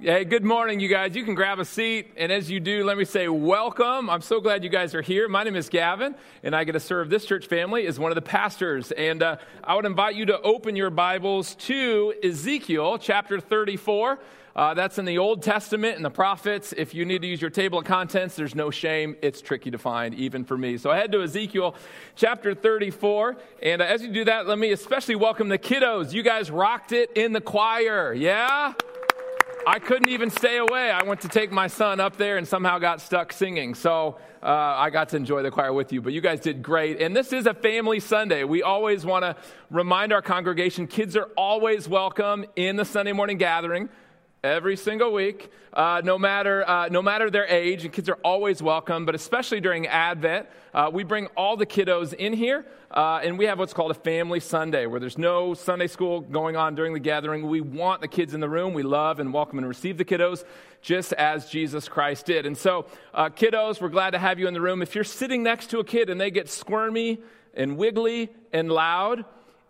Hey, good morning, you guys. You can grab a seat. And as you do, let me say welcome. I'm so glad you guys are here. My name is Gavin, and I get to serve this church family as one of the pastors. And uh, I would invite you to open your Bibles to Ezekiel chapter 34. Uh, that's in the Old Testament and the prophets. If you need to use your table of contents, there's no shame. It's tricky to find, even for me. So I head to Ezekiel chapter 34. And uh, as you do that, let me especially welcome the kiddos. You guys rocked it in the choir. Yeah? I couldn't even stay away. I went to take my son up there and somehow got stuck singing. So uh, I got to enjoy the choir with you. But you guys did great. And this is a family Sunday. We always want to remind our congregation kids are always welcome in the Sunday morning gathering every single week, uh, no, matter, uh, no matter their age. And kids are always welcome, but especially during Advent, uh, we bring all the kiddos in here, uh, and we have what's called a family Sunday, where there's no Sunday school going on during the gathering. We want the kids in the room. We love and welcome and receive the kiddos, just as Jesus Christ did. And so, uh, kiddos, we're glad to have you in the room. If you're sitting next to a kid and they get squirmy and wiggly and loud,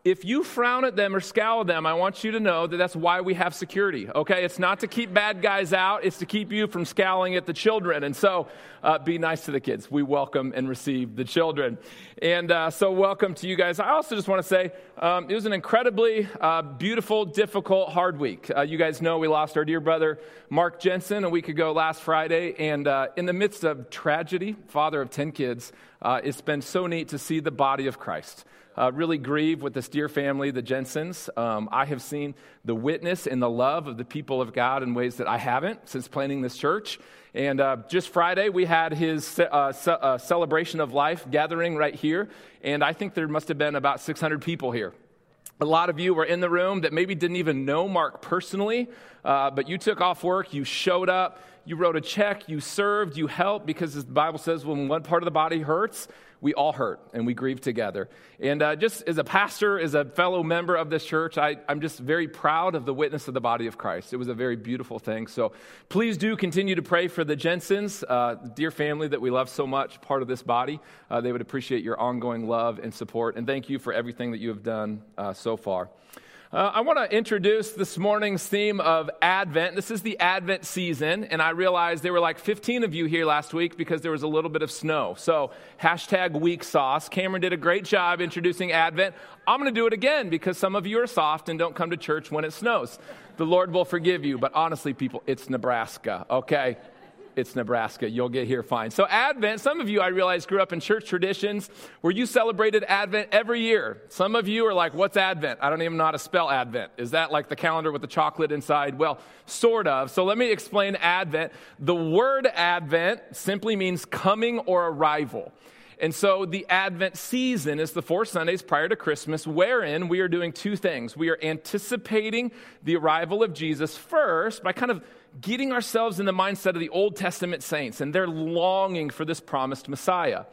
if you frown at them or scowl at them, I want you to know that that's why we have security, okay? It's not to keep bad guys out, it's to keep you from scowling at the children. And so uh, be nice to the kids. We welcome and receive the children. And uh, so, welcome to you guys. I also just want to say um, it was an incredibly uh, beautiful, difficult, hard week. Uh, you guys know we lost our dear brother, Mark Jensen, a week ago last Friday. And uh, in the midst of tragedy, father of 10 kids, uh, it's been so neat to see the body of Christ uh, really grieve with this dear family, the Jensens. Um, I have seen the witness and the love of the people of God in ways that I haven't since planning this church. And uh, just Friday, we had his uh, ce- uh, celebration of life gathering right here. And I think there must have been about 600 people here. A lot of you were in the room that maybe didn't even know Mark personally, uh, but you took off work, you showed up, you wrote a check, you served, you helped, because the Bible says when one part of the body hurts, we all hurt and we grieve together. And uh, just as a pastor, as a fellow member of this church, I, am just very proud of the witness of the body of Christ. It was a very beautiful thing. So please do continue to pray for the Jensens, uh, dear family that we love so much, part of this body. Uh, they would appreciate your ongoing love and support. And thank you for everything that you have done uh, so far. Uh, I want to introduce this morning's theme of Advent. This is the Advent season, and I realized there were like 15 of you here last week because there was a little bit of snow. So, hashtag weak sauce. Cameron did a great job introducing Advent. I'm going to do it again because some of you are soft and don't come to church when it snows. The Lord will forgive you, but honestly, people, it's Nebraska, okay? It's Nebraska. You'll get here fine. So, Advent, some of you I realize grew up in church traditions where you celebrated Advent every year. Some of you are like, What's Advent? I don't even know how to spell Advent. Is that like the calendar with the chocolate inside? Well, sort of. So, let me explain Advent. The word Advent simply means coming or arrival. And so the Advent season is the four Sundays prior to Christmas, wherein we are doing two things. We are anticipating the arrival of Jesus first by kind of getting ourselves in the mindset of the Old Testament saints, and they're longing for this promised Messiah.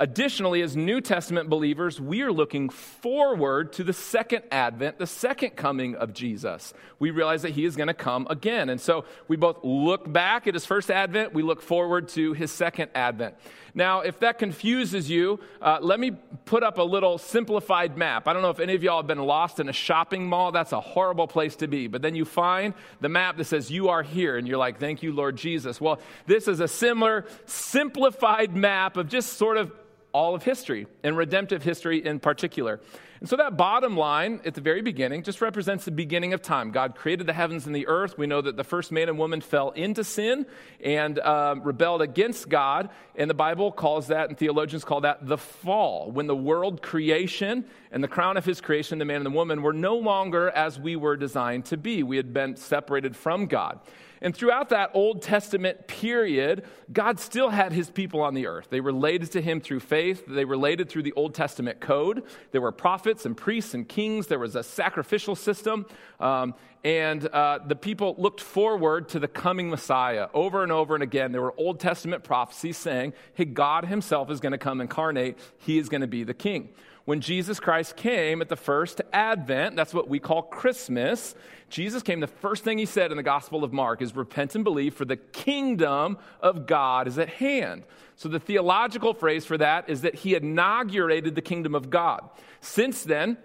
Additionally, as New Testament believers, we are looking forward to the second advent, the second coming of Jesus. We realize that he is going to come again. And so we both look back at his first advent, we look forward to his second advent. Now, if that confuses you, uh, let me put up a little simplified map. I don't know if any of y'all have been lost in a shopping mall. That's a horrible place to be. But then you find the map that says, You are here. And you're like, Thank you, Lord Jesus. Well, this is a similar, simplified map of just sort of all of history and redemptive history in particular. And so that bottom line at the very beginning just represents the beginning of time. God created the heavens and the earth. We know that the first man and woman fell into sin and um, rebelled against God. And the Bible calls that, and theologians call that the fall, when the world creation and the crown of his creation, the man and the woman, were no longer as we were designed to be. We had been separated from God. And throughout that Old Testament period, God still had his people on the earth. They related to him through faith, they related through the Old Testament code. There were prophets and priests and kings, there was a sacrificial system. Um, and uh, the people looked forward to the coming Messiah over and over and again. There were Old Testament prophecies saying, hey, God himself is going to come incarnate, he is going to be the king when Jesus Christ came at the first advent, that's what we call Christmas, Jesus came, the first thing he said in the Gospel of Mark is repent and believe, for the kingdom of God is at hand. So the theological phrase for that is that he inaugurated the kingdom of God. Since then,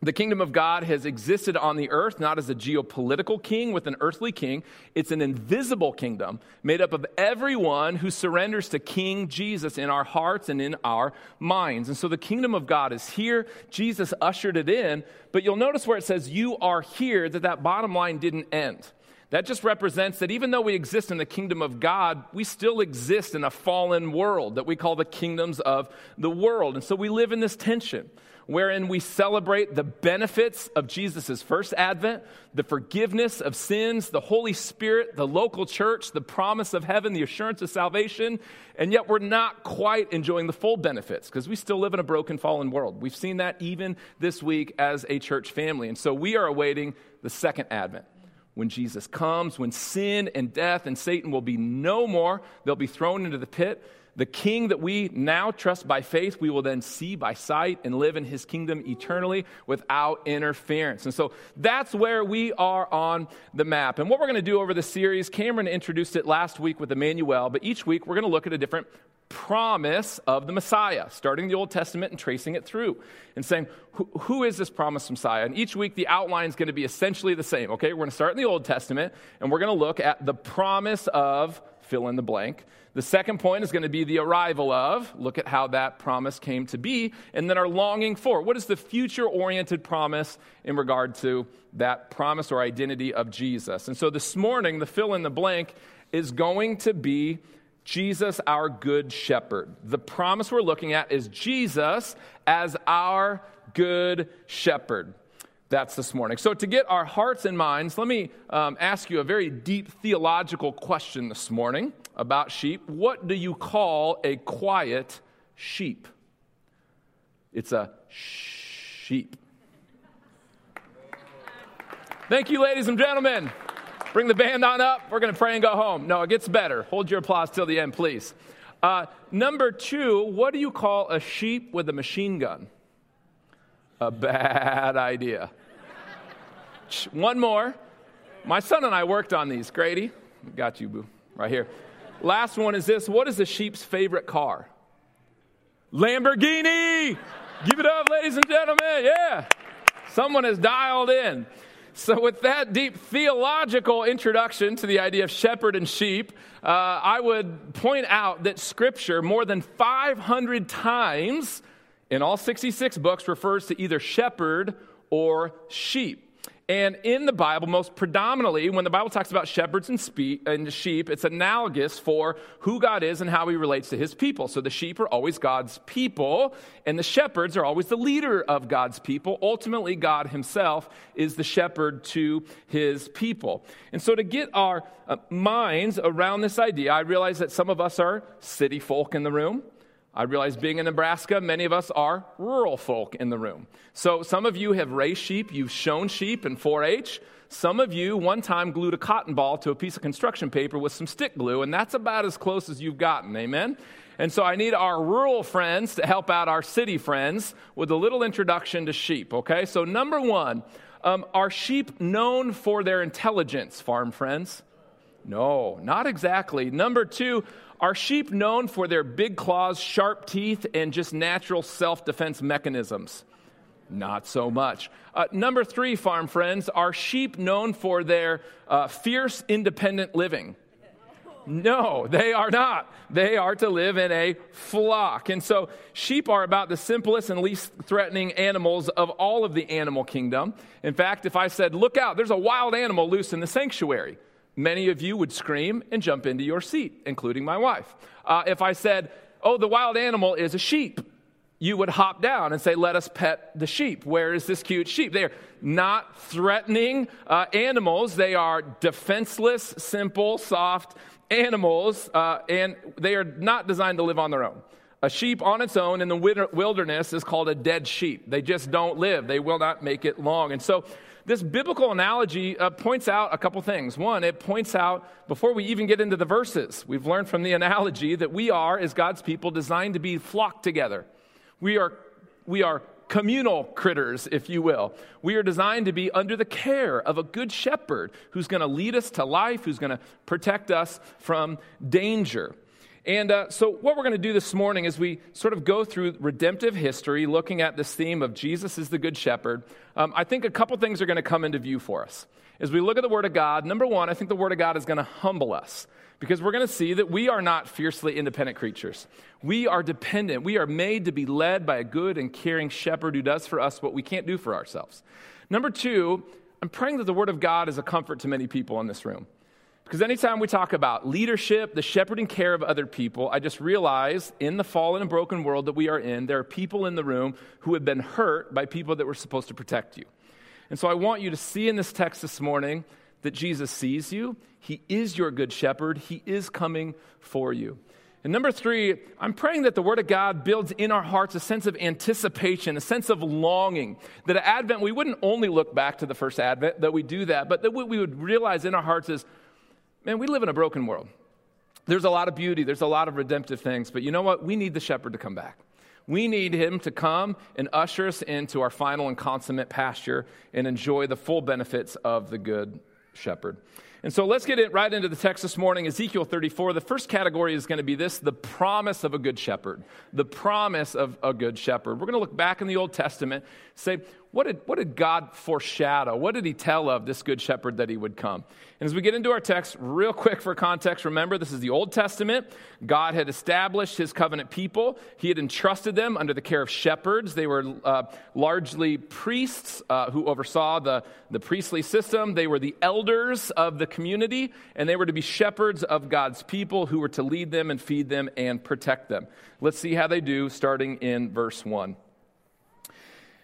The kingdom of God has existed on the earth not as a geopolitical king with an earthly king. It's an invisible kingdom made up of everyone who surrenders to King Jesus in our hearts and in our minds. And so the kingdom of God is here. Jesus ushered it in. But you'll notice where it says, You are here, that that bottom line didn't end. That just represents that even though we exist in the kingdom of God, we still exist in a fallen world that we call the kingdoms of the world. And so we live in this tension wherein we celebrate the benefits of Jesus' first advent, the forgiveness of sins, the Holy Spirit, the local church, the promise of heaven, the assurance of salvation, and yet we're not quite enjoying the full benefits because we still live in a broken, fallen world. We've seen that even this week as a church family. And so we are awaiting the second advent when Jesus comes, when sin and death and Satan will be no more, they'll be thrown into the pit. The king that we now trust by faith, we will then see by sight and live in his kingdom eternally without interference. And so that's where we are on the map. And what we're going to do over the series, Cameron introduced it last week with Emmanuel, but each week we're going to look at a different promise of the Messiah, starting the Old Testament and tracing it through and saying, who is this promised Messiah? And each week the outline is going to be essentially the same, okay? We're going to start in the Old Testament and we're going to look at the promise of fill in the blank. The second point is going to be the arrival of. Look at how that promise came to be. And then our longing for. What is the future oriented promise in regard to that promise or identity of Jesus? And so this morning, the fill in the blank is going to be Jesus, our good shepherd. The promise we're looking at is Jesus as our good shepherd. That's this morning. So, to get our hearts and minds, let me um, ask you a very deep theological question this morning about sheep. What do you call a quiet sheep? It's a sheep. Thank you, ladies and gentlemen. Bring the band on up. We're going to pray and go home. No, it gets better. Hold your applause till the end, please. Uh, number two, what do you call a sheep with a machine gun? a bad idea. One more. My son and I worked on these. Grady, got you, boo, right here. Last one is this What is a sheep's favorite car? Lamborghini! Give it up, ladies and gentlemen. Yeah. Someone has dialed in. So, with that deep theological introduction to the idea of shepherd and sheep, uh, I would point out that Scripture, more than 500 times, in all 66 books refers to either shepherd or sheep. And in the Bible, most predominantly, when the Bible talks about shepherds and, spe- and, sheep, it's analogous for who God is and how he relates to his people. So the sheep are always God's people, and the shepherds are always the leader of God's people. Ultimately, God himself is the shepherd to his people. And so to get our uh, minds around this idea, I realize that some of us are city folk in the room. I realize being in Nebraska, many of us are rural folk in the room. So some of you have raised sheep, you've shown sheep in 4 H. Some of you one time glued a cotton ball to a piece of construction paper with some stick glue, and that's about as close as you've gotten. Amen? And so I need our rural friends to help out our city friends with a little introduction to sheep, okay? So, number one, um, are sheep known for their intelligence, farm friends? No, not exactly. Number two, are sheep known for their big claws, sharp teeth, and just natural self defense mechanisms? Not so much. Uh, number three, farm friends, are sheep known for their uh, fierce, independent living? No, they are not. They are to live in a flock. And so, sheep are about the simplest and least threatening animals of all of the animal kingdom. In fact, if I said, Look out, there's a wild animal loose in the sanctuary, many of you would scream and jump into your seat, including my wife. Uh, if I said, Oh, the wild animal is a sheep, you would hop down and say, Let us pet the sheep. Where is this cute sheep? They are not threatening uh, animals. They are defenseless, simple, soft animals, uh, and they are not designed to live on their own. A sheep on its own in the wilderness is called a dead sheep. They just don't live, they will not make it long. And so, this biblical analogy uh, points out a couple things. One, it points out, before we even get into the verses, we've learned from the analogy that we are, as God's people, designed to be flocked together. We are, we are communal critters, if you will. We are designed to be under the care of a good shepherd who's going to lead us to life, who's going to protect us from danger. And uh, so, what we're going to do this morning is we sort of go through redemptive history, looking at this theme of Jesus is the Good Shepherd. Um, I think a couple things are going to come into view for us. As we look at the Word of God, number one, I think the Word of God is going to humble us because we're going to see that we are not fiercely independent creatures. We are dependent. We are made to be led by a good and caring shepherd who does for us what we can't do for ourselves. Number two, I'm praying that the Word of God is a comfort to many people in this room. Because anytime we talk about leadership, the shepherding care of other people, I just realize in the fallen and broken world that we are in, there are people in the room who have been hurt by people that were supposed to protect you. And so I want you to see in this text this morning that Jesus sees you. He is your good shepherd. He is coming for you. And number three, I'm praying that the Word of God builds in our hearts a sense of anticipation, a sense of longing. That at Advent, we wouldn't only look back to the first Advent, that we do that, but that what we would realize in our hearts is Man, we live in a broken world. There's a lot of beauty, there's a lot of redemptive things, but you know what? We need the shepherd to come back. We need him to come and usher us into our final and consummate pasture and enjoy the full benefits of the good shepherd. And so let's get it right into the text this morning, Ezekiel 34. The first category is going to be this the promise of a good shepherd. The promise of a good shepherd. We're going to look back in the Old Testament, say, what did, what did God foreshadow? What did he tell of this good shepherd that he would come? And as we get into our text, real quick for context, remember this is the Old Testament. God had established his covenant people, he had entrusted them under the care of shepherds. They were uh, largely priests uh, who oversaw the, the priestly system, they were the elders of the community, and they were to be shepherds of God's people who were to lead them and feed them and protect them. Let's see how they do starting in verse 1.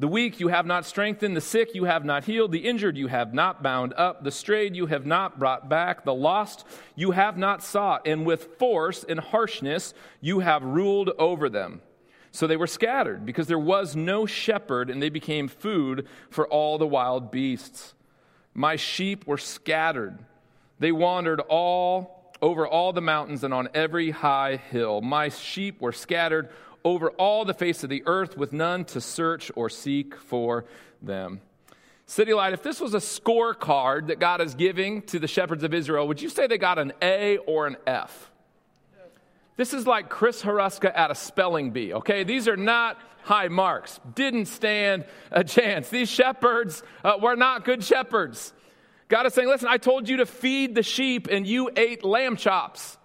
The weak you have not strengthened, the sick you have not healed, the injured you have not bound up, the strayed you have not brought back, the lost you have not sought, and with force and harshness you have ruled over them. So they were scattered, because there was no shepherd, and they became food for all the wild beasts. My sheep were scattered. They wandered all over all the mountains and on every high hill. My sheep were scattered over all the face of the earth with none to search or seek for them. City Light, if this was a scorecard that God is giving to the shepherds of Israel, would you say they got an A or an F? This is like Chris Haruska at a spelling bee, okay? These are not high marks. Didn't stand a chance. These shepherds uh, were not good shepherds. God is saying, listen, I told you to feed the sheep and you ate lamb chops.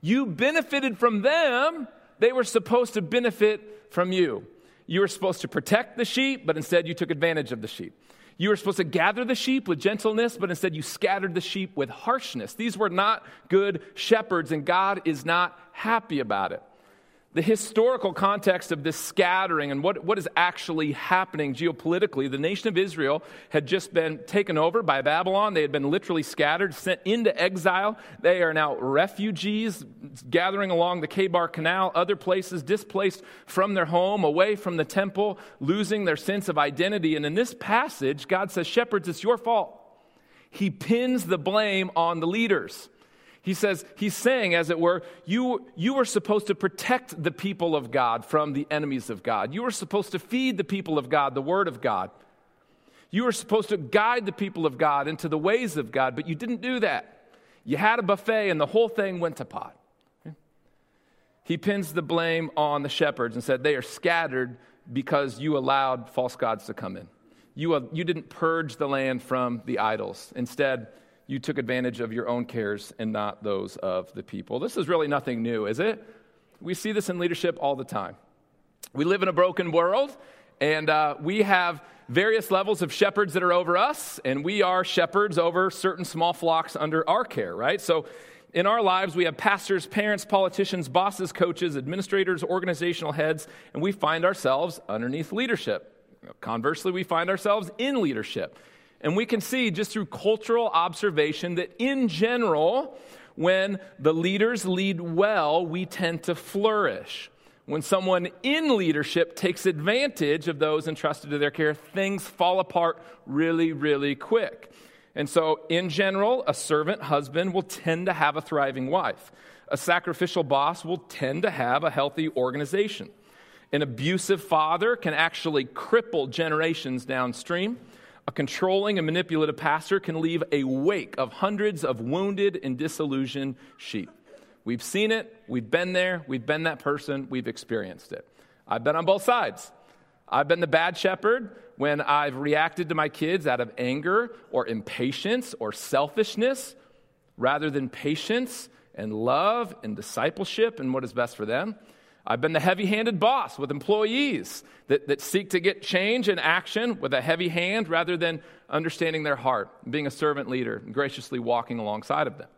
You benefited from them, they were supposed to benefit from you. You were supposed to protect the sheep, but instead you took advantage of the sheep. You were supposed to gather the sheep with gentleness, but instead you scattered the sheep with harshness. These were not good shepherds, and God is not happy about it the historical context of this scattering and what, what is actually happening geopolitically. The nation of Israel had just been taken over by Babylon. They had been literally scattered, sent into exile. They are now refugees gathering along the Chebar Canal, other places, displaced from their home, away from the temple, losing their sense of identity. And in this passage, God says, Shepherds, it's your fault. He pins the blame on the leaders. He says, he's saying, as it were, you, you were supposed to protect the people of God from the enemies of God. You were supposed to feed the people of God the word of God. You were supposed to guide the people of God into the ways of God, but you didn't do that. You had a buffet and the whole thing went to pot. He pins the blame on the shepherds and said, They are scattered because you allowed false gods to come in. You, uh, you didn't purge the land from the idols. Instead, you took advantage of your own cares and not those of the people. This is really nothing new, is it? We see this in leadership all the time. We live in a broken world, and uh, we have various levels of shepherds that are over us, and we are shepherds over certain small flocks under our care, right? So in our lives, we have pastors, parents, politicians, bosses, coaches, administrators, organizational heads, and we find ourselves underneath leadership. Conversely, we find ourselves in leadership. And we can see just through cultural observation that in general, when the leaders lead well, we tend to flourish. when someone in leadership takes advantage of those entrusted to their care, things fall apart really, really quick. And so, in general, a servant husband will tend to have a thriving wife. A sacrificial boss will tend to have a healthy organization. An abusive father can actually cripple generations downstream. A controlling and manipulative pastor can leave a wake of hundreds of wounded and disillusioned sheep. We've seen it, we've been there, we've been that person, we've experienced it. I've been on both sides. I've been the bad shepherd when I've reacted to my kids out of anger or impatience or selfishness rather than patience and love and discipleship and what is best for them. I've been the heavy handed boss with employees that, that seek to get change and action with a heavy hand rather than understanding their heart, being a servant leader, and graciously walking alongside of them.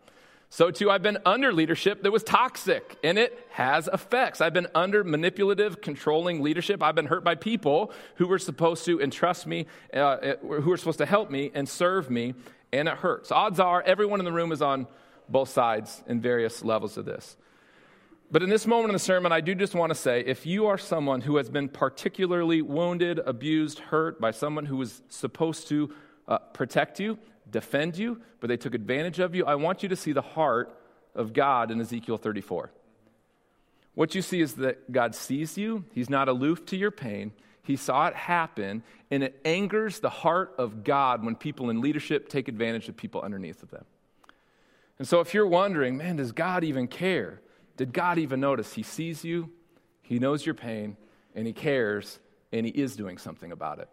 So, too, I've been under leadership that was toxic, and it has effects. I've been under manipulative, controlling leadership. I've been hurt by people who were supposed to entrust me, uh, uh, who were supposed to help me and serve me, and it hurts. Odds are everyone in the room is on both sides in various levels of this. But in this moment in the sermon, I do just want to say if you are someone who has been particularly wounded, abused, hurt by someone who was supposed to uh, protect you, defend you, but they took advantage of you, I want you to see the heart of God in Ezekiel 34. What you see is that God sees you, He's not aloof to your pain. He saw it happen, and it angers the heart of God when people in leadership take advantage of people underneath of them. And so, if you're wondering, man, does God even care? Did God even notice? He sees you, He knows your pain, and He cares, and He is doing something about it.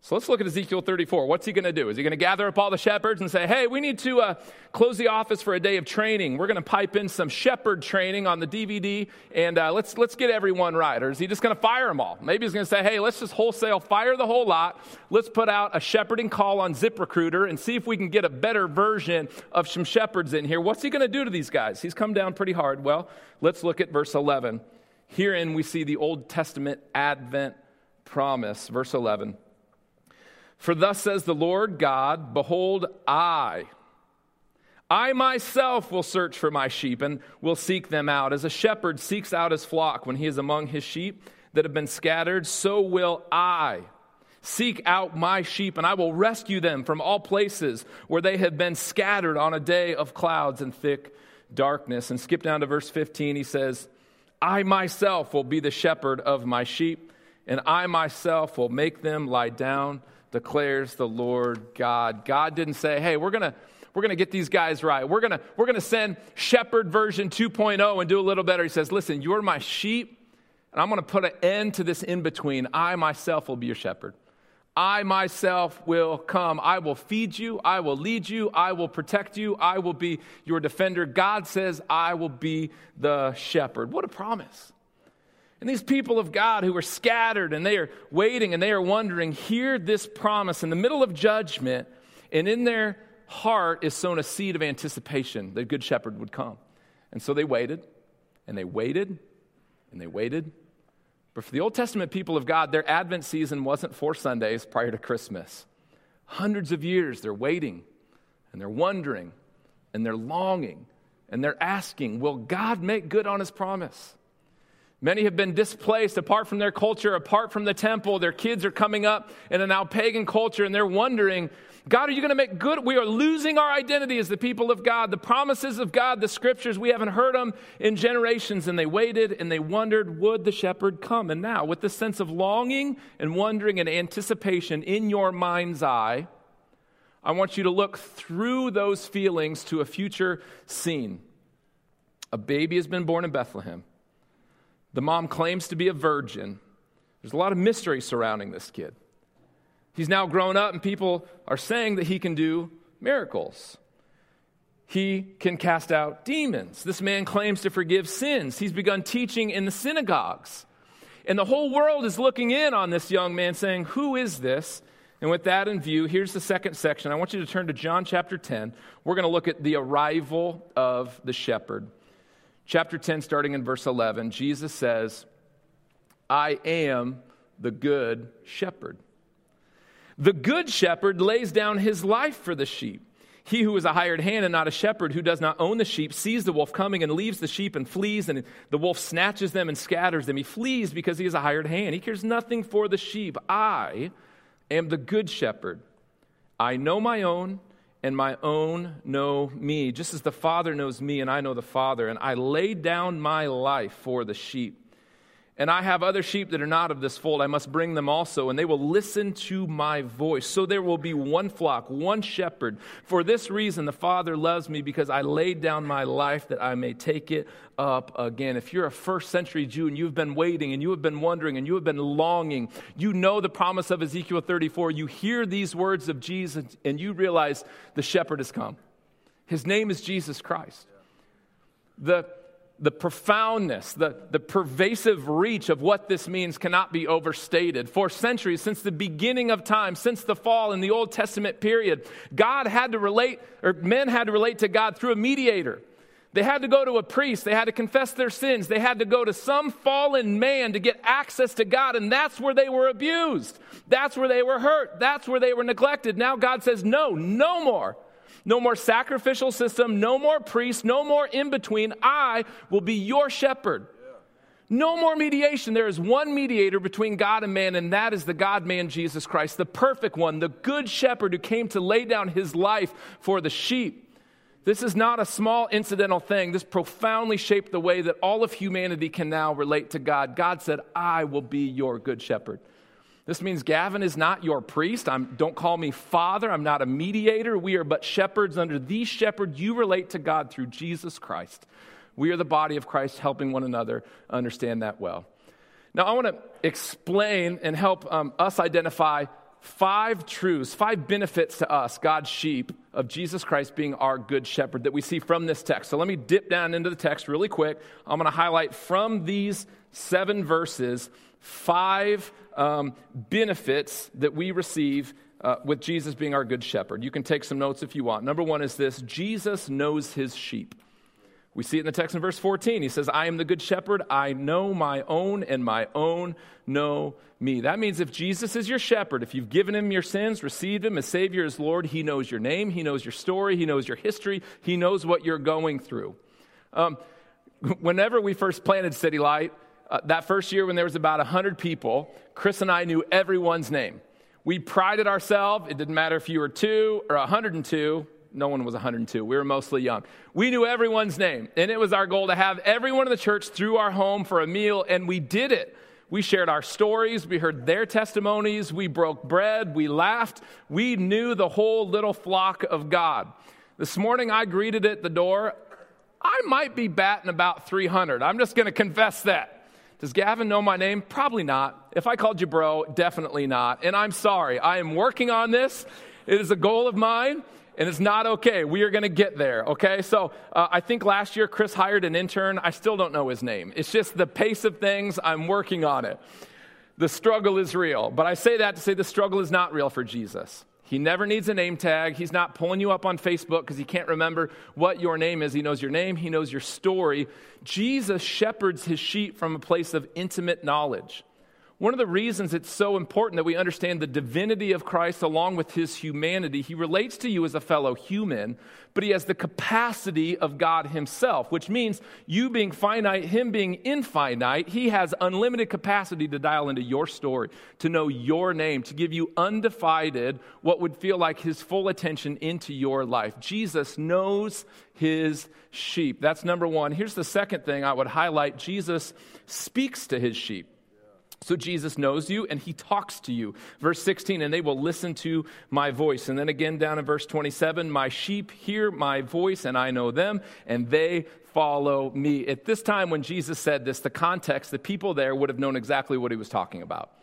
So let's look at Ezekiel 34. What's he going to do? Is he going to gather up all the shepherds and say, hey, we need to uh, close the office for a day of training? We're going to pipe in some shepherd training on the DVD and uh, let's, let's get everyone right. Or is he just going to fire them all? Maybe he's going to say, hey, let's just wholesale fire the whole lot. Let's put out a shepherding call on ZipRecruiter and see if we can get a better version of some shepherds in here. What's he going to do to these guys? He's come down pretty hard. Well, let's look at verse 11. Herein we see the Old Testament Advent promise. Verse 11. For thus says the Lord God, Behold, I, I myself will search for my sheep and will seek them out. As a shepherd seeks out his flock when he is among his sheep that have been scattered, so will I seek out my sheep, and I will rescue them from all places where they have been scattered on a day of clouds and thick darkness. And skip down to verse 15, he says, I myself will be the shepherd of my sheep, and I myself will make them lie down declares the Lord God. God didn't say, hey, we're going to we're going to get these guys right. We're going to we're going to send shepherd version 2.0 and do a little better. He says, "Listen, you're my sheep, and I'm going to put an end to this in between. I myself will be your shepherd. I myself will come. I will feed you. I will lead you. I will protect you. I will be your defender. God says, I will be the shepherd. What a promise. And these people of God who are scattered and they are waiting and they are wondering, hear this promise in the middle of judgment, and in their heart is sown a seed of anticipation that Good Shepherd would come. And so they waited, and they waited, and they waited. But for the Old Testament people of God, their Advent season wasn't four Sundays prior to Christmas. Hundreds of years they're waiting, and they're wondering, and they're longing, and they're asking, Will God make good on his promise? Many have been displaced apart from their culture, apart from the temple. Their kids are coming up in a now pagan culture and they're wondering, God, are you going to make good? We are losing our identity as the people of God. The promises of God, the scriptures, we haven't heard them in generations. And they waited and they wondered, would the shepherd come? And now, with the sense of longing and wondering and anticipation in your mind's eye, I want you to look through those feelings to a future scene. A baby has been born in Bethlehem. The mom claims to be a virgin. There's a lot of mystery surrounding this kid. He's now grown up, and people are saying that he can do miracles. He can cast out demons. This man claims to forgive sins. He's begun teaching in the synagogues. And the whole world is looking in on this young man, saying, Who is this? And with that in view, here's the second section. I want you to turn to John chapter 10. We're going to look at the arrival of the shepherd chapter 10, starting in verse 11, Jesus says, I am the good shepherd. The good shepherd lays down his life for the sheep. He who is a hired hand and not a shepherd, who does not own the sheep, sees the wolf coming and leaves the sheep and flees, and the wolf snatches them and scatters them. He flees because he is a hired hand. He cares nothing for the sheep. I am the good shepherd. I know my own, and my own know me, just as the Father knows me, and I know the Father. And I lay down my life for the sheep. And I have other sheep that are not of this fold. I must bring them also, and they will listen to my voice. So there will be one flock, one shepherd. For this reason, the Father loves me because I laid down my life that I may take it up again. If you're a first century Jew and you've been waiting and you have been wondering and you have been longing, you know the promise of Ezekiel 34. You hear these words of Jesus and you realize the shepherd has come. His name is Jesus Christ. The the profoundness, the, the pervasive reach of what this means cannot be overstated. For centuries, since the beginning of time, since the fall in the Old Testament period, God had to relate, or men had to relate to God through a mediator. They had to go to a priest. They had to confess their sins. They had to go to some fallen man to get access to God. And that's where they were abused. That's where they were hurt. That's where they were neglected. Now God says, no, no more. No more sacrificial system, no more priest, no more in between. I will be your shepherd. No more mediation. There is one mediator between God and man, and that is the God man, Jesus Christ, the perfect one, the good shepherd who came to lay down his life for the sheep. This is not a small incidental thing. This profoundly shaped the way that all of humanity can now relate to God. God said, I will be your good shepherd. This means Gavin is not your priest. I'm, don't call me father. I'm not a mediator. We are but shepherds. Under the shepherd, you relate to God through Jesus Christ. We are the body of Christ, helping one another understand that well. Now, I want to explain and help um, us identify five truths, five benefits to us, God's sheep, of Jesus Christ being our good shepherd that we see from this text. So let me dip down into the text really quick. I'm going to highlight from these seven verses five um, benefits that we receive uh, with Jesus being our good shepherd. You can take some notes if you want. Number one is this Jesus knows his sheep. We see it in the text in verse 14. He says, I am the good shepherd. I know my own, and my own know me. That means if Jesus is your shepherd, if you've given him your sins, received him as Savior, as Lord, he knows your name, he knows your story, he knows your history, he knows what you're going through. Um, whenever we first planted City Light, uh, that first year when there was about 100 people, Chris and I knew everyone's name. We prided ourselves. It didn't matter if you were two or 102. No one was 102. We were mostly young. We knew everyone's name, and it was our goal to have everyone in the church through our home for a meal, and we did it. We shared our stories. We heard their testimonies. We broke bread. We laughed. We knew the whole little flock of God. This morning, I greeted at the door. I might be batting about 300. I'm just going to confess that. Does Gavin know my name? Probably not. If I called you bro, definitely not. And I'm sorry. I am working on this. It is a goal of mine, and it's not okay. We are going to get there, okay? So uh, I think last year Chris hired an intern. I still don't know his name. It's just the pace of things. I'm working on it. The struggle is real. But I say that to say the struggle is not real for Jesus. He never needs a name tag. He's not pulling you up on Facebook because he can't remember what your name is. He knows your name, he knows your story. Jesus shepherds his sheep from a place of intimate knowledge. One of the reasons it's so important that we understand the divinity of Christ along with his humanity, he relates to you as a fellow human, but he has the capacity of God himself, which means you being finite, him being infinite, he has unlimited capacity to dial into your story, to know your name, to give you undivided, what would feel like his full attention into your life. Jesus knows his sheep. That's number one. Here's the second thing I would highlight Jesus speaks to his sheep. So Jesus knows you and he talks to you. Verse 16, and they will listen to my voice. And then again down in verse 27, my sheep hear my voice and I know them and they follow me. At this time when Jesus said this, the context, the people there would have known exactly what he was talking about.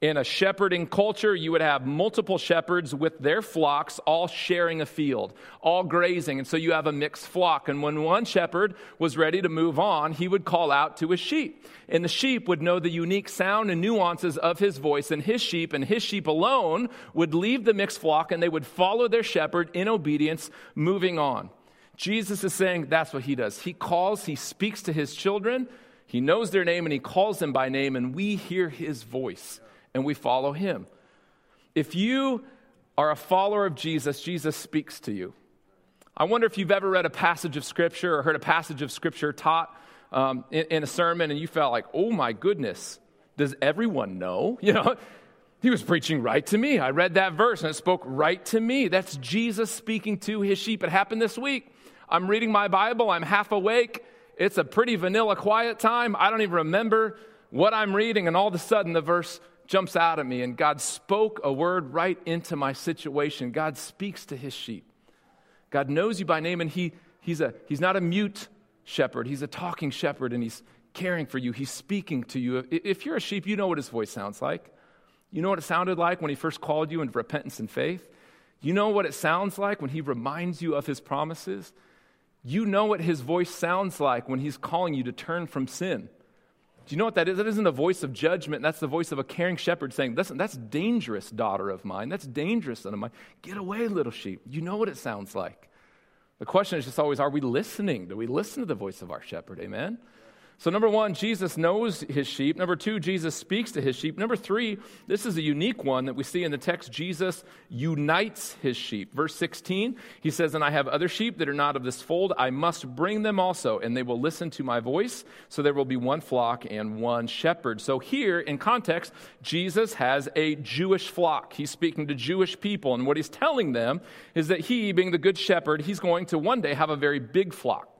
In a shepherding culture, you would have multiple shepherds with their flocks all sharing a field, all grazing. And so you have a mixed flock. And when one shepherd was ready to move on, he would call out to his sheep. And the sheep would know the unique sound and nuances of his voice. And his sheep and his sheep alone would leave the mixed flock and they would follow their shepherd in obedience, moving on. Jesus is saying that's what he does. He calls, he speaks to his children, he knows their name, and he calls them by name, and we hear his voice and we follow him. If you are a follower of Jesus, Jesus speaks to you. I wonder if you've ever read a passage of Scripture or heard a passage of Scripture taught um, in, in a sermon and you felt like, oh my goodness, does everyone know? You know, he was preaching right to me. I read that verse and it spoke right to me. That's Jesus speaking to his sheep. It happened this week. I'm reading my Bible, I'm half awake. It's a pretty vanilla quiet time. I don't even remember what I'm reading, and all of a sudden the verse jumps out at me, and God spoke a word right into my situation. God speaks to his sheep. God knows you by name, and he, he's, a, he's not a mute shepherd, he's a talking shepherd, and he's caring for you. He's speaking to you. If you're a sheep, you know what his voice sounds like. You know what it sounded like when he first called you into repentance and faith? You know what it sounds like when he reminds you of his promises? You know what his voice sounds like when he's calling you to turn from sin. Do you know what that is? That isn't a voice of judgment. That's the voice of a caring shepherd saying, Listen, that's dangerous, daughter of mine. That's dangerous, son of mine. Get away, little sheep. You know what it sounds like. The question is just always, are we listening? Do we listen to the voice of our shepherd? Amen? So, number one, Jesus knows his sheep. Number two, Jesus speaks to his sheep. Number three, this is a unique one that we see in the text. Jesus unites his sheep. Verse 16, he says, And I have other sheep that are not of this fold. I must bring them also, and they will listen to my voice. So there will be one flock and one shepherd. So, here in context, Jesus has a Jewish flock. He's speaking to Jewish people. And what he's telling them is that he, being the good shepherd, he's going to one day have a very big flock.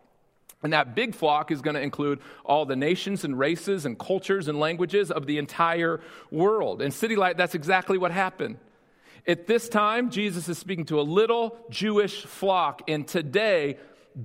And that big flock is going to include all the nations and races and cultures and languages of the entire world. In City Light, that's exactly what happened. At this time, Jesus is speaking to a little Jewish flock. And today,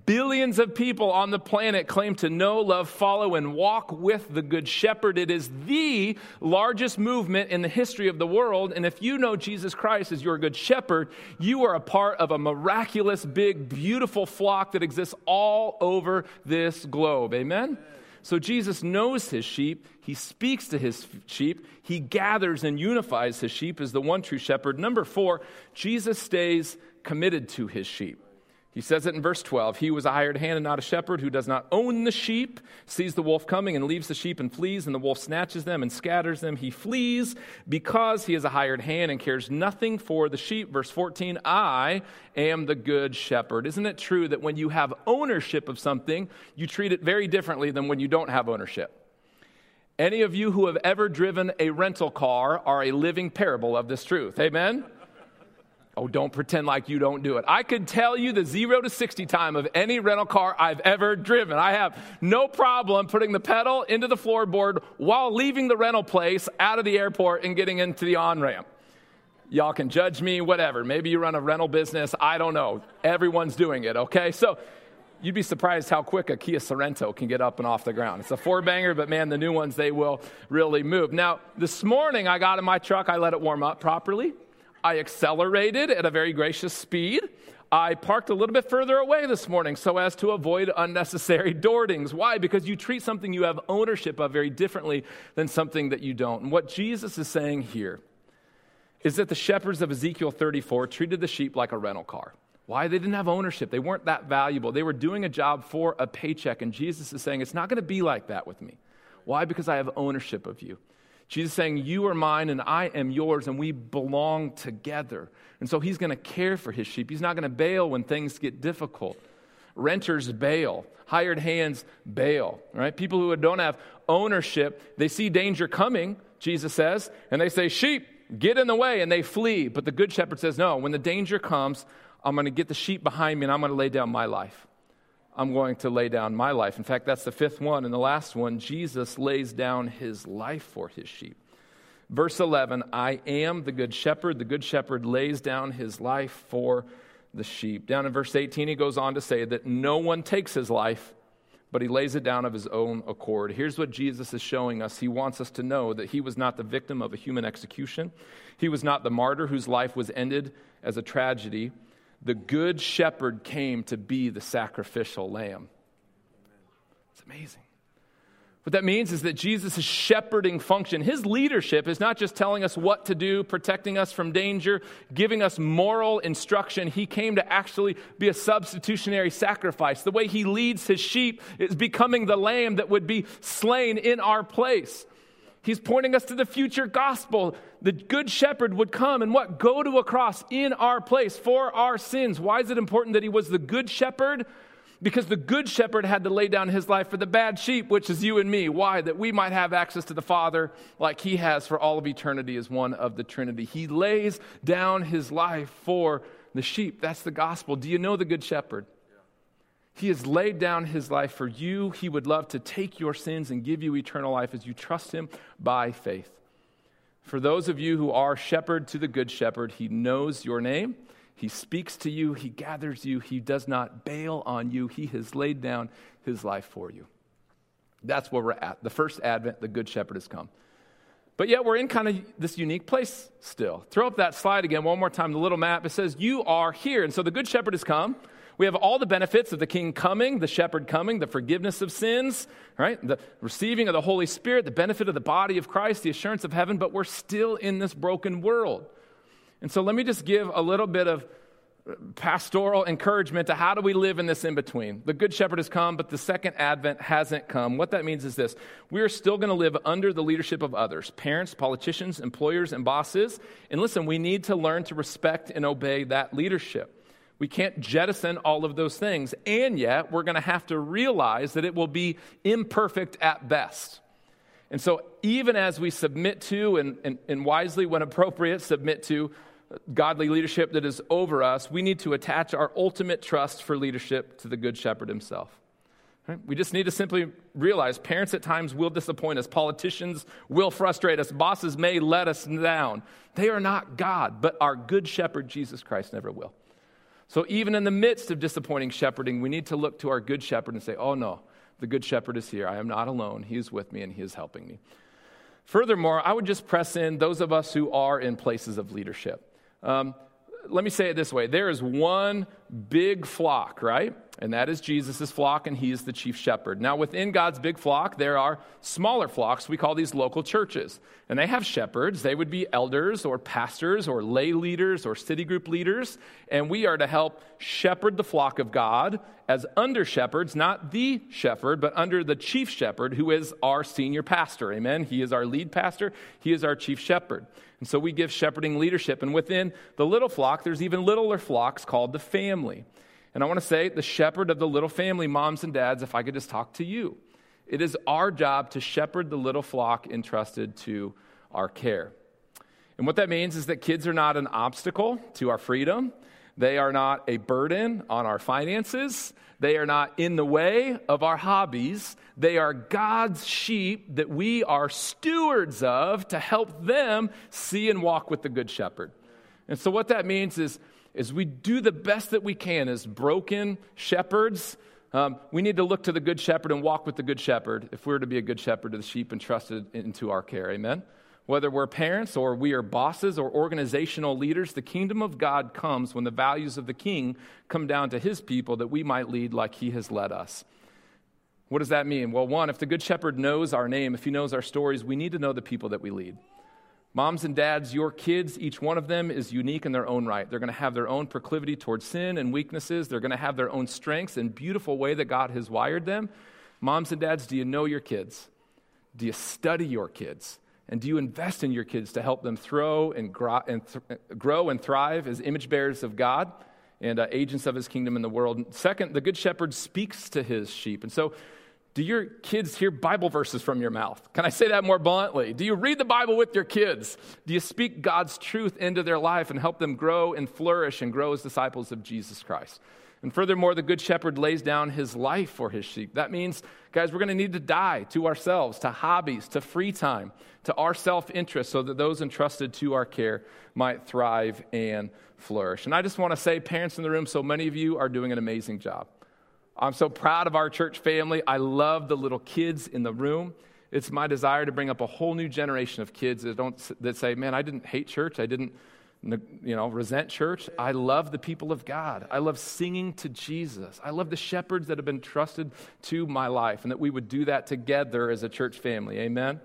Billions of people on the planet claim to know, love, follow, and walk with the Good Shepherd. It is the largest movement in the history of the world. And if you know Jesus Christ as your Good Shepherd, you are a part of a miraculous, big, beautiful flock that exists all over this globe. Amen? So Jesus knows his sheep. He speaks to his sheep. He gathers and unifies his sheep as the one true shepherd. Number four, Jesus stays committed to his sheep. He says it in verse 12. He was a hired hand and not a shepherd who does not own the sheep, sees the wolf coming and leaves the sheep and flees, and the wolf snatches them and scatters them. He flees because he is a hired hand and cares nothing for the sheep. Verse 14 I am the good shepherd. Isn't it true that when you have ownership of something, you treat it very differently than when you don't have ownership? Any of you who have ever driven a rental car are a living parable of this truth. Amen? Oh, don't pretend like you don't do it. I could tell you the zero to 60 time of any rental car I've ever driven. I have no problem putting the pedal into the floorboard while leaving the rental place out of the airport and getting into the on ramp. Y'all can judge me, whatever. Maybe you run a rental business. I don't know. Everyone's doing it, okay? So you'd be surprised how quick a Kia Sorento can get up and off the ground. It's a four banger, but man, the new ones, they will really move. Now, this morning I got in my truck, I let it warm up properly. I accelerated at a very gracious speed. I parked a little bit further away this morning so as to avoid unnecessary dordings. Why? Because you treat something you have ownership of very differently than something that you don't. And what Jesus is saying here is that the shepherds of Ezekiel 34 treated the sheep like a rental car. Why? They didn't have ownership. They weren't that valuable. They were doing a job for a paycheck. And Jesus is saying, It's not going to be like that with me. Why? Because I have ownership of you. Jesus saying, You are mine and I am yours, and we belong together. And so he's going to care for his sheep. He's not going to bail when things get difficult. Renters bail, hired hands bail, right? People who don't have ownership, they see danger coming, Jesus says, and they say, Sheep, get in the way, and they flee. But the good shepherd says, No, when the danger comes, I'm going to get the sheep behind me and I'm going to lay down my life. I'm going to lay down my life. In fact, that's the fifth one. And the last one, Jesus lays down his life for his sheep. Verse 11 I am the good shepherd. The good shepherd lays down his life for the sheep. Down in verse 18, he goes on to say that no one takes his life, but he lays it down of his own accord. Here's what Jesus is showing us. He wants us to know that he was not the victim of a human execution, he was not the martyr whose life was ended as a tragedy the good shepherd came to be the sacrificial lamb. It's amazing. What that means is that Jesus' shepherding function, his leadership, is not just telling us what to do, protecting us from danger, giving us moral instruction. He came to actually be a substitutionary sacrifice. The way he leads his sheep is becoming the lamb that would be slain in our place. He's pointing us to the future gospel. The good shepherd would come and what? Go to a cross in our place for our sins. Why is it important that he was the good shepherd? Because the good shepherd had to lay down his life for the bad sheep, which is you and me. Why? That we might have access to the Father like he has for all of eternity as one of the Trinity. He lays down his life for the sheep. That's the gospel. Do you know the good shepherd? He has laid down his life for you. He would love to take your sins and give you eternal life as you trust him by faith. For those of you who are shepherd to the good shepherd, he knows your name. He speaks to you. He gathers you. He does not bail on you. He has laid down his life for you. That's where we're at. The first advent, the good shepherd has come. But yet we're in kind of this unique place still. Throw up that slide again one more time, the little map. It says, You are here. And so the good shepherd has come. We have all the benefits of the king coming, the shepherd coming, the forgiveness of sins, right? The receiving of the Holy Spirit, the benefit of the body of Christ, the assurance of heaven, but we're still in this broken world. And so let me just give a little bit of pastoral encouragement to how do we live in this in between. The Good Shepherd has come, but the second advent hasn't come. What that means is this we are still going to live under the leadership of others parents, politicians, employers, and bosses. And listen, we need to learn to respect and obey that leadership. We can't jettison all of those things. And yet, we're going to have to realize that it will be imperfect at best. And so, even as we submit to and, and, and, wisely, when appropriate, submit to godly leadership that is over us, we need to attach our ultimate trust for leadership to the Good Shepherd himself. Right? We just need to simply realize parents at times will disappoint us, politicians will frustrate us, bosses may let us down. They are not God, but our Good Shepherd, Jesus Christ, never will. So, even in the midst of disappointing shepherding, we need to look to our good shepherd and say, Oh no, the good shepherd is here. I am not alone. He is with me and he is helping me. Furthermore, I would just press in those of us who are in places of leadership. Um, let me say it this way there is one big flock, right? And that is Jesus' flock, and he is the chief shepherd. Now, within God's big flock, there are smaller flocks. We call these local churches. And they have shepherds. They would be elders or pastors or lay leaders or city group leaders. And we are to help shepherd the flock of God as under shepherds, not the shepherd, but under the chief shepherd, who is our senior pastor. Amen? He is our lead pastor, he is our chief shepherd. And so we give shepherding leadership. And within the little flock, there's even littler flocks called the family. And I want to say, the shepherd of the little family, moms and dads, if I could just talk to you, it is our job to shepherd the little flock entrusted to our care. And what that means is that kids are not an obstacle to our freedom. They are not a burden on our finances. They are not in the way of our hobbies. They are God's sheep that we are stewards of to help them see and walk with the Good Shepherd. And so, what that means is, is we do the best that we can as broken shepherds. Um, we need to look to the Good Shepherd and walk with the Good Shepherd if we're to be a good shepherd to the sheep entrusted into our care. Amen? Whether we're parents or we are bosses or organizational leaders, the kingdom of God comes when the values of the king come down to his people that we might lead like he has led us. What does that mean? Well, one, if the good shepherd knows our name, if he knows our stories, we need to know the people that we lead. Moms and dads, your kids, each one of them is unique in their own right. They're going to have their own proclivity towards sin and weaknesses. They're going to have their own strengths and beautiful way that God has wired them. Moms and dads, do you know your kids? Do you study your kids? And do you invest in your kids to help them throw and, grow and, th- grow and thrive as image bearers of God and uh, agents of his kingdom in the world? Second, the good shepherd speaks to his sheep. And so, do your kids hear Bible verses from your mouth? Can I say that more bluntly? Do you read the Bible with your kids? Do you speak God's truth into their life and help them grow and flourish and grow as disciples of Jesus Christ? And furthermore, the Good Shepherd lays down his life for his sheep. That means, guys, we're going to need to die to ourselves, to hobbies, to free time, to our self interest, so that those entrusted to our care might thrive and flourish. And I just want to say, parents in the room, so many of you are doing an amazing job. I'm so proud of our church family. I love the little kids in the room. It's my desire to bring up a whole new generation of kids that don't that say, "Man, I didn't hate church. I didn't you know, resent church. I love the people of God. I love singing to Jesus. I love the shepherds that have been trusted to my life, and that we would do that together as a church family. Amen.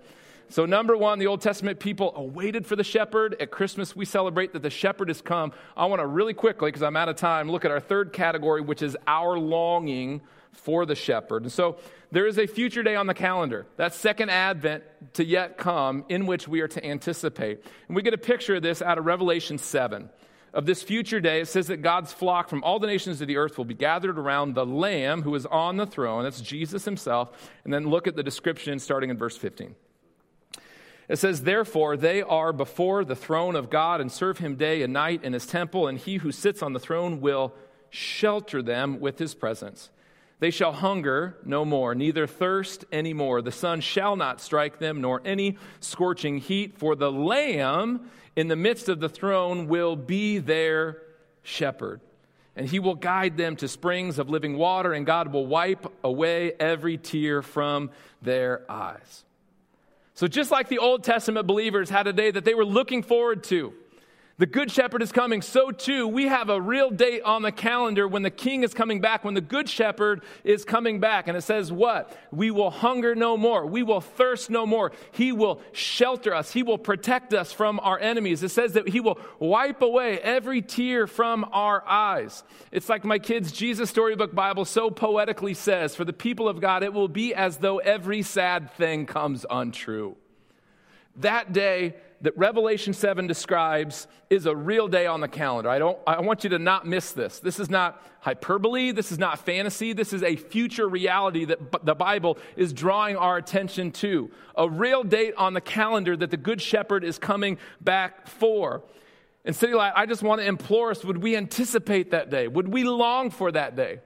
So, number one, the Old Testament people awaited for the shepherd. At Christmas, we celebrate that the shepherd has come. I want to really quickly, because I'm out of time, look at our third category, which is our longing for the shepherd. And so there is a future day on the calendar, that second advent to yet come, in which we are to anticipate. And we get a picture of this out of Revelation 7 of this future day, it says that God's flock from all the nations of the earth will be gathered around the Lamb who is on the throne. That's Jesus himself. And then look at the description starting in verse 15. It says, Therefore, they are before the throne of God and serve him day and night in his temple, and he who sits on the throne will shelter them with his presence. They shall hunger no more, neither thirst any more. The sun shall not strike them, nor any scorching heat, for the Lamb in the midst of the throne will be their shepherd. And he will guide them to springs of living water, and God will wipe away every tear from their eyes. So, just like the Old Testament believers had a day that they were looking forward to, the Good Shepherd is coming. So, too, we have a real date on the calendar when the King is coming back, when the Good Shepherd is coming back. And it says, What? We will hunger no more. We will thirst no more. He will shelter us. He will protect us from our enemies. It says that He will wipe away every tear from our eyes. It's like my kids' Jesus Storybook Bible so poetically says For the people of God, it will be as though every sad thing comes untrue. That day, that Revelation 7 describes is a real day on the calendar. I, don't, I want you to not miss this. This is not hyperbole. This is not fantasy. This is a future reality that the Bible is drawing our attention to. A real date on the calendar that the Good Shepherd is coming back for. And City Light, I just want to implore us would we anticipate that day? Would we long for that day?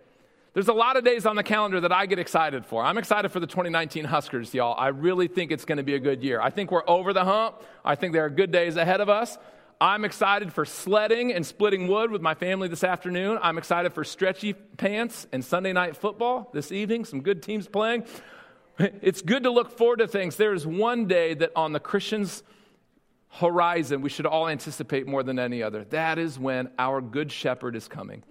There's a lot of days on the calendar that I get excited for. I'm excited for the 2019 Huskers, y'all. I really think it's going to be a good year. I think we're over the hump. I think there are good days ahead of us. I'm excited for sledding and splitting wood with my family this afternoon. I'm excited for stretchy pants and Sunday night football this evening, some good teams playing. It's good to look forward to things. There's one day that on the Christian's horizon we should all anticipate more than any other. That is when our good shepherd is coming.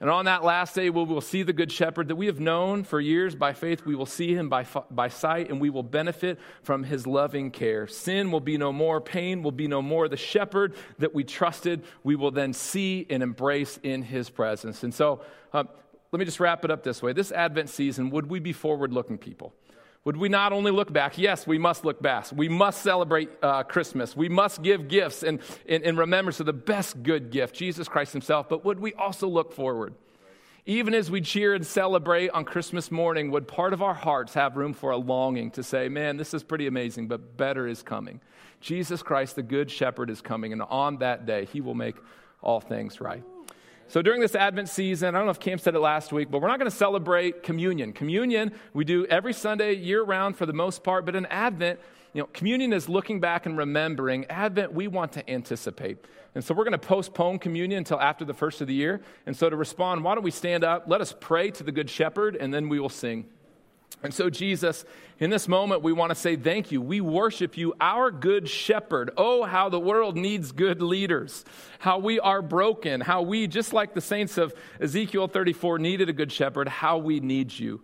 And on that last day, we will see the Good Shepherd that we have known for years by faith. We will see him by, by sight, and we will benefit from his loving care. Sin will be no more, pain will be no more. The shepherd that we trusted, we will then see and embrace in his presence. And so, um, let me just wrap it up this way. This Advent season, would we be forward looking people? Would we not only look back? Yes, we must look back. We must celebrate uh, Christmas. We must give gifts in, in, in remembrance of the best good gift, Jesus Christ Himself. But would we also look forward? Even as we cheer and celebrate on Christmas morning, would part of our hearts have room for a longing to say, man, this is pretty amazing, but better is coming? Jesus Christ, the Good Shepherd, is coming, and on that day, He will make all things right. So during this Advent season, I don't know if Cam said it last week, but we're not going to celebrate communion. Communion, we do every Sunday, year round for the most part, but in Advent, you know, communion is looking back and remembering. Advent, we want to anticipate. And so we're going to postpone communion until after the first of the year. And so to respond, why don't we stand up? Let us pray to the Good Shepherd, and then we will sing. And so, Jesus, in this moment, we want to say thank you. We worship you, our good shepherd. Oh, how the world needs good leaders. How we are broken. How we, just like the saints of Ezekiel 34, needed a good shepherd. How we need you.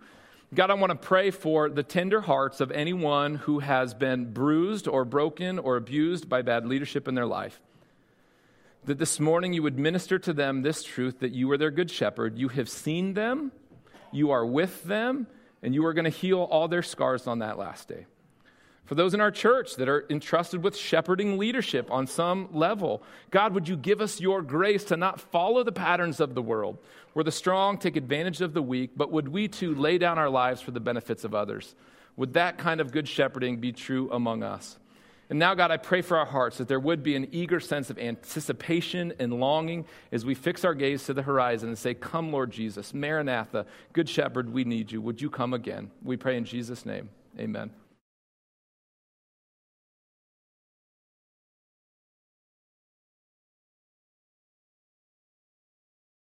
God, I want to pray for the tender hearts of anyone who has been bruised or broken or abused by bad leadership in their life. That this morning you would minister to them this truth that you are their good shepherd. You have seen them, you are with them, and you are going to heal all their scars on that last day. For those in our church that are entrusted with shepherding leadership on some level, God, would you give us your grace to not follow the patterns of the world, where the strong take advantage of the weak, but would we too lay down our lives for the benefits of others? Would that kind of good shepherding be true among us? And now, God, I pray for our hearts that there would be an eager sense of anticipation and longing as we fix our gaze to the horizon and say, Come, Lord Jesus, Maranatha, Good Shepherd, we need you. Would you come again? We pray in Jesus' name. Amen.